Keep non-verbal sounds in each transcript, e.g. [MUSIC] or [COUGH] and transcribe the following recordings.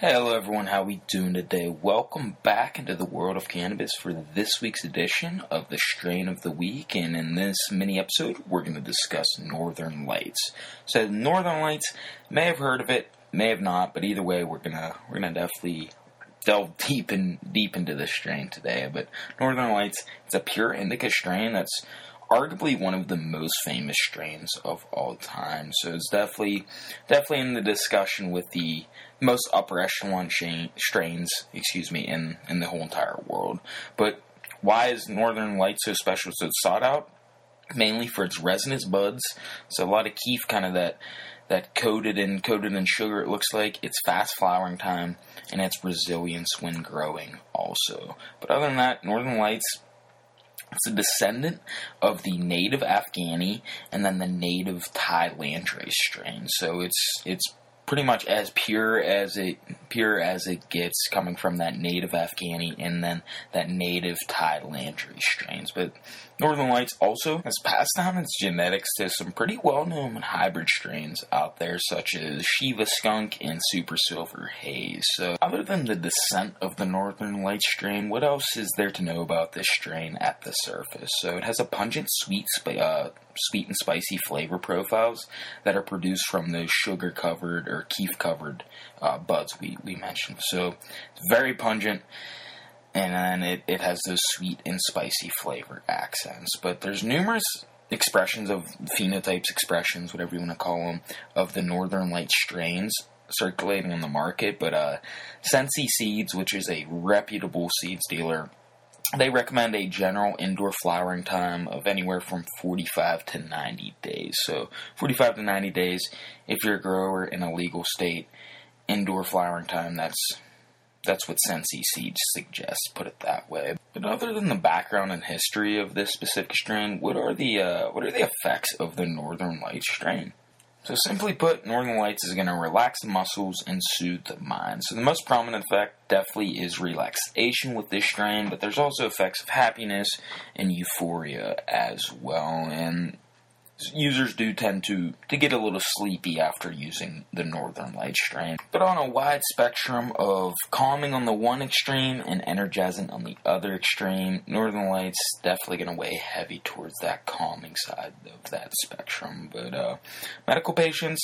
Hello everyone, how we doing today? Welcome back into the world of cannabis for this week's edition of the Strain of the Week, and in this mini episode, we're going to discuss Northern Lights. So, Northern Lights, may have heard of it, may have not, but either way, we're gonna we're gonna definitely delve [LAUGHS] deep and deep into this strain today. But Northern Lights, it's a pure indica strain that's arguably one of the most famous strains of all time. So it's definitely definitely in the discussion with the most upper echelon strains, excuse me, in in the whole entire world. But why is Northern Light so special, so sought out? Mainly for its resinous buds. So a lot of keef, kind of that that coated and coated in sugar. It looks like it's fast flowering time and its resilience when growing also. But other than that, Northern Lights it's a descendant of the native Afghani and then the native Thai landrace strain. So it's it's pretty much as pure as it pure as it gets coming from that native Afghani and then that native Thai landrace strains. But Northern Lights also has passed down its genetics to some pretty well-known hybrid strains out there, such as Shiva Skunk and Super Silver Haze. So, other than the descent of the Northern Lights strain, what else is there to know about this strain at the surface? So, it has a pungent, sweet, uh, sweet and spicy flavor profiles that are produced from those sugar-covered or keef-covered uh, buds we we mentioned. So, it's very pungent and then it, it has those sweet and spicy flavor accents. But there's numerous expressions of phenotypes, expressions, whatever you want to call them, of the Northern Light strains circulating on the market. But uh, Sensi Seeds, which is a reputable seeds dealer, they recommend a general indoor flowering time of anywhere from 45 to 90 days. So 45 to 90 days, if you're a grower in a legal state, indoor flowering time, that's that's what Sensi Seeds suggests, put it that way. But other than the background and history of this specific strain, what are the uh, what are the effects of the Northern Lights strain? So simply put, Northern Lights is going to relax the muscles and soothe the mind. So the most prominent effect definitely is relaxation with this strain, but there's also effects of happiness and euphoria as well. And users do tend to, to get a little sleepy after using the Northern Light strain. But on a wide spectrum of calming on the one extreme and energizing on the other extreme, Northern Lights definitely going to weigh heavy towards that calming side of that spectrum. But uh, medical patients,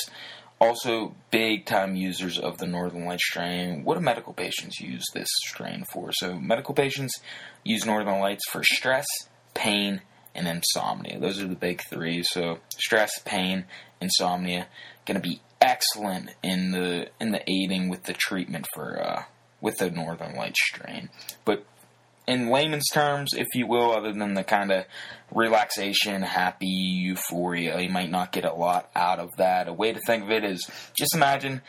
also big time users of the Northern Light strain. What do medical patients use this strain for? So, medical patients use Northern Lights for stress, pain, and insomnia. Those are the big three. So stress, pain, insomnia, going to be excellent in the in the aiding with the treatment for uh, with the Northern Light strain. But in layman's terms, if you will, other than the kind of relaxation, happy, euphoria, you might not get a lot out of that. A way to think of it is just imagine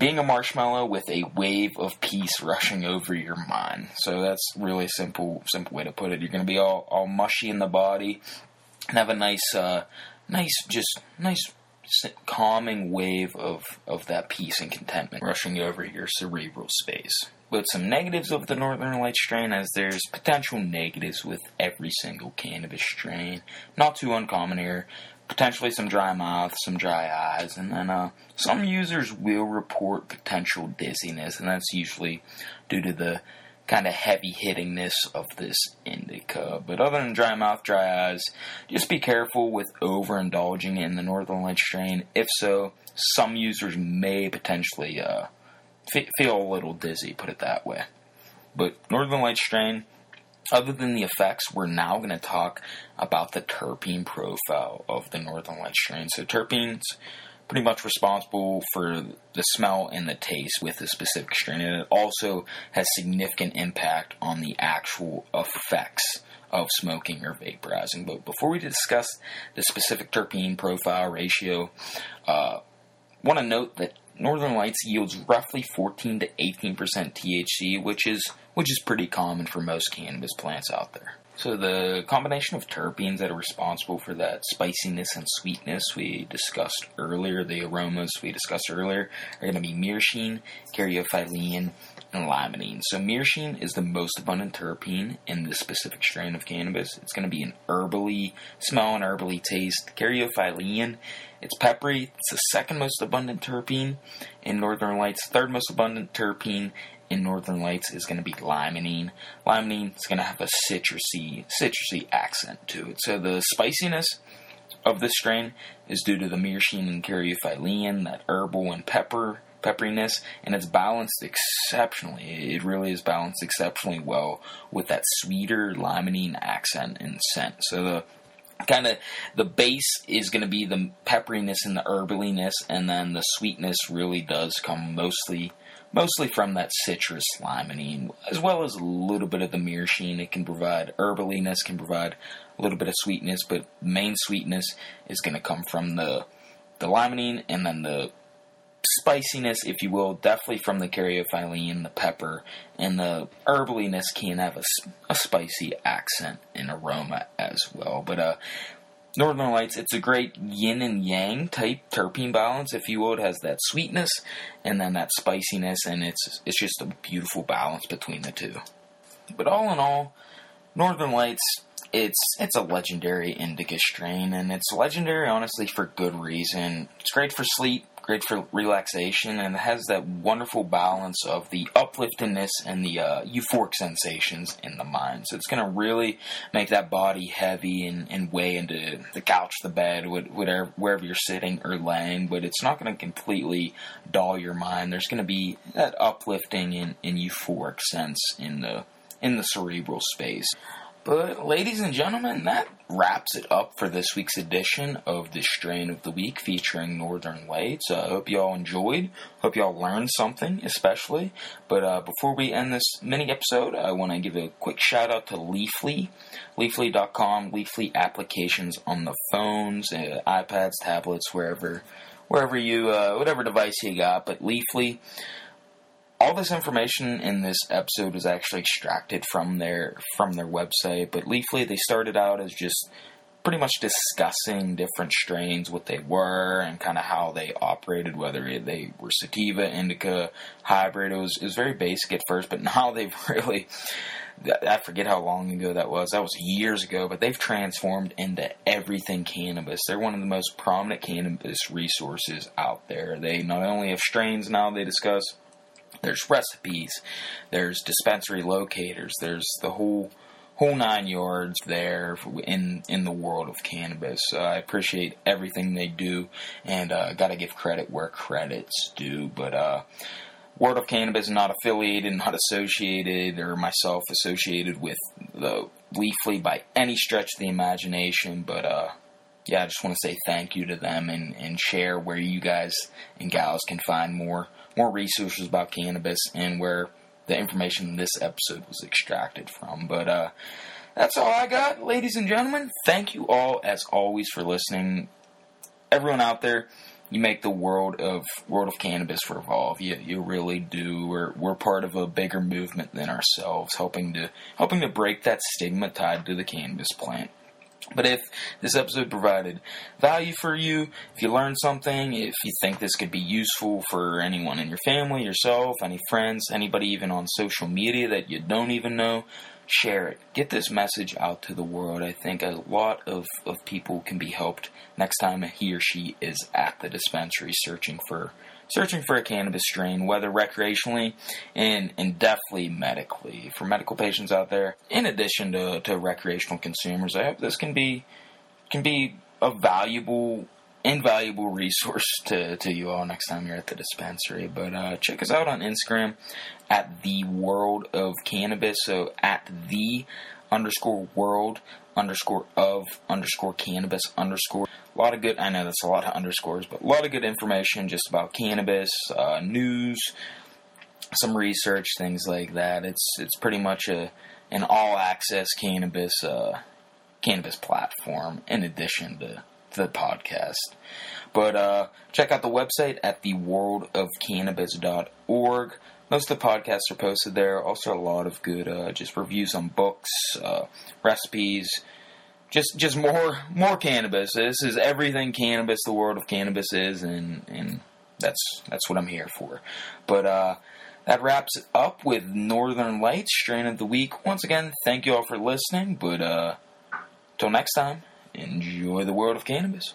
being a marshmallow with a wave of peace rushing over your mind. So that's really simple, simple way to put it. You're going to be all, all mushy in the body and have a nice, uh, nice, just nice, calming wave of, of that peace and contentment rushing over your cerebral space. But some negatives of the Northern Light strain, as there's potential negatives with every single cannabis strain. Not too uncommon here potentially some dry mouth, some dry eyes, and then uh, some users will report potential dizziness, and that's usually due to the kind of heavy hittingness of this indica. But other than dry mouth, dry eyes, just be careful with overindulging in the Northern Light strain. If so, some users may potentially uh, f- feel a little dizzy, put it that way. But Northern Light strain, other than the effects, we're now going to talk about the terpene profile of the Northern Light strain. So terpenes pretty much responsible for the smell and the taste with a specific strain, and it also has significant impact on the actual effects of smoking or vaporizing. But before we discuss the specific terpene profile ratio, uh, want to note that Northern Lights yields roughly 14 to 18% THC, which is which is pretty common for most cannabis plants out there. So the combination of terpenes that are responsible for that spiciness and sweetness we discussed earlier, the aromas we discussed earlier, are going to be myrcene, caryophyllene, and limonene. So myrcene is the most abundant terpene in this specific strain of cannabis. It's going to be an herbally smell and herbally taste. Caryophyllene, it's peppery. It's the second most abundant terpene in Northern Lights. Third most abundant terpene in Northern Lights is going to be limonene. Limonene is going to have a citrusy, citrusy accent to it. So the spiciness of this strain is due to the myrcene and caryophyllene, that herbal and pepper pepperiness, and it's balanced exceptionally. It really is balanced exceptionally well with that sweeter limonene accent and scent. So the kind of the base is going to be the pepperiness and the herbaliness, and then the sweetness really does come mostly mostly from that citrus limonene, as well as a little bit of the myrcene. It can provide herbaliness, can provide a little bit of sweetness, but main sweetness is going to come from the the limonene and then the spiciness, if you will, definitely from the caryophyllene, the pepper, and the herbaliness can have a, a spicy accent and aroma as well. But uh, Northern Lights, it's a great yin and yang type terpene balance, if you will. It has that sweetness and then that spiciness, and it's it's just a beautiful balance between the two. But all in all, Northern Lights, it's it's a legendary indica strain, and it's legendary honestly for good reason. It's great for sleep, great for relaxation, and it has that wonderful balance of the upliftingness and the uh, euphoric sensations in the mind. So it's going to really make that body heavy and, and weigh into the couch, the bed, whatever, wherever you're sitting or laying, but it's not going to completely dull your mind. There's going to be that uplifting and, and euphoric sense in the in the cerebral space. But, ladies and gentlemen, that wraps it up for this week's edition of the Strain of the Week featuring Northern Lights. I uh, hope you all enjoyed. Hope you all learned something, especially. But uh, before we end this mini episode, I want to give a quick shout out to Leafly, Leafly.com, Leafly applications on the phones, uh, iPads, tablets, wherever, wherever you, uh, whatever device you got. But Leafly all this information in this episode was actually extracted from their from their website. But Leafly, they started out as just pretty much discussing different strains, what they were, and kind of how they operated, whether they were sativa, indica, hybrid. It was it was very basic at first, but [LAUGHS] now they've really. I forget how long ago that was. That was years ago, but they've transformed into everything cannabis. They're one of the most prominent cannabis resources out there. They not only have strains now they discuss, there's recipes, there's dispensary locators, there's the whole whole nine yards there in in the world of cannabis. Uh, I appreciate everything they do, and uh, got to give credit where credit's due. But uh, World of Cannabis is not affiliated, not associated, or myself associated with the Leafly by any stretch of the imagination. But uh, yeah, I just want to say thank you to them and, and share where you guys and gals can find more more resources about cannabis and where the information in this episode was extracted from. But uh, that's all I got, ladies and gentlemen. Thank you all, as always, for listening. Everyone out there, you make the world of world of cannabis revolve. You you really do. We're we're part of a bigger movement than ourselves, helping to helping to break that stigma tied to the cannabis plant. But if this episode provided value for you, if you learned something, if you think this could be useful for anyone in your family, yourself, any friends, anybody even on social media that you don't even know, share it. Get this message out to the world. I think a lot of, of people can be helped next time he or she is at the dispensary searching for searching for a cannabis strain, whether recreationally and, and definitely medically. For medical patients out there, in addition to, to recreational consumers, I hope this can be can be a valuable invaluable resource [LAUGHS] to, to you all next time you're at the dispensary. But uh, check us out on Instagram at the world of cannabis. So at the underscore world underscore of underscore cannabis underscore. A lot of good, I know that's a lot of underscores, but a lot of good information just about cannabis, uh, news, some research, things like that. It's it's pretty much a an all access cannabis uh, cannabis platform in addition to the podcast. But uh, check out the website at theworldofcannabis.org. Most of the podcasts are posted there. Also, a lot of good uh, just reviews on books, uh, recipes, just just more more cannabis. This is everything cannabis. The world of cannabis is, and and that's that's what I'm here for. But uh, that wraps it up with Northern Lights strain of the week. Once again, thank you all for listening. But uh, till next time, enjoy the world of cannabis.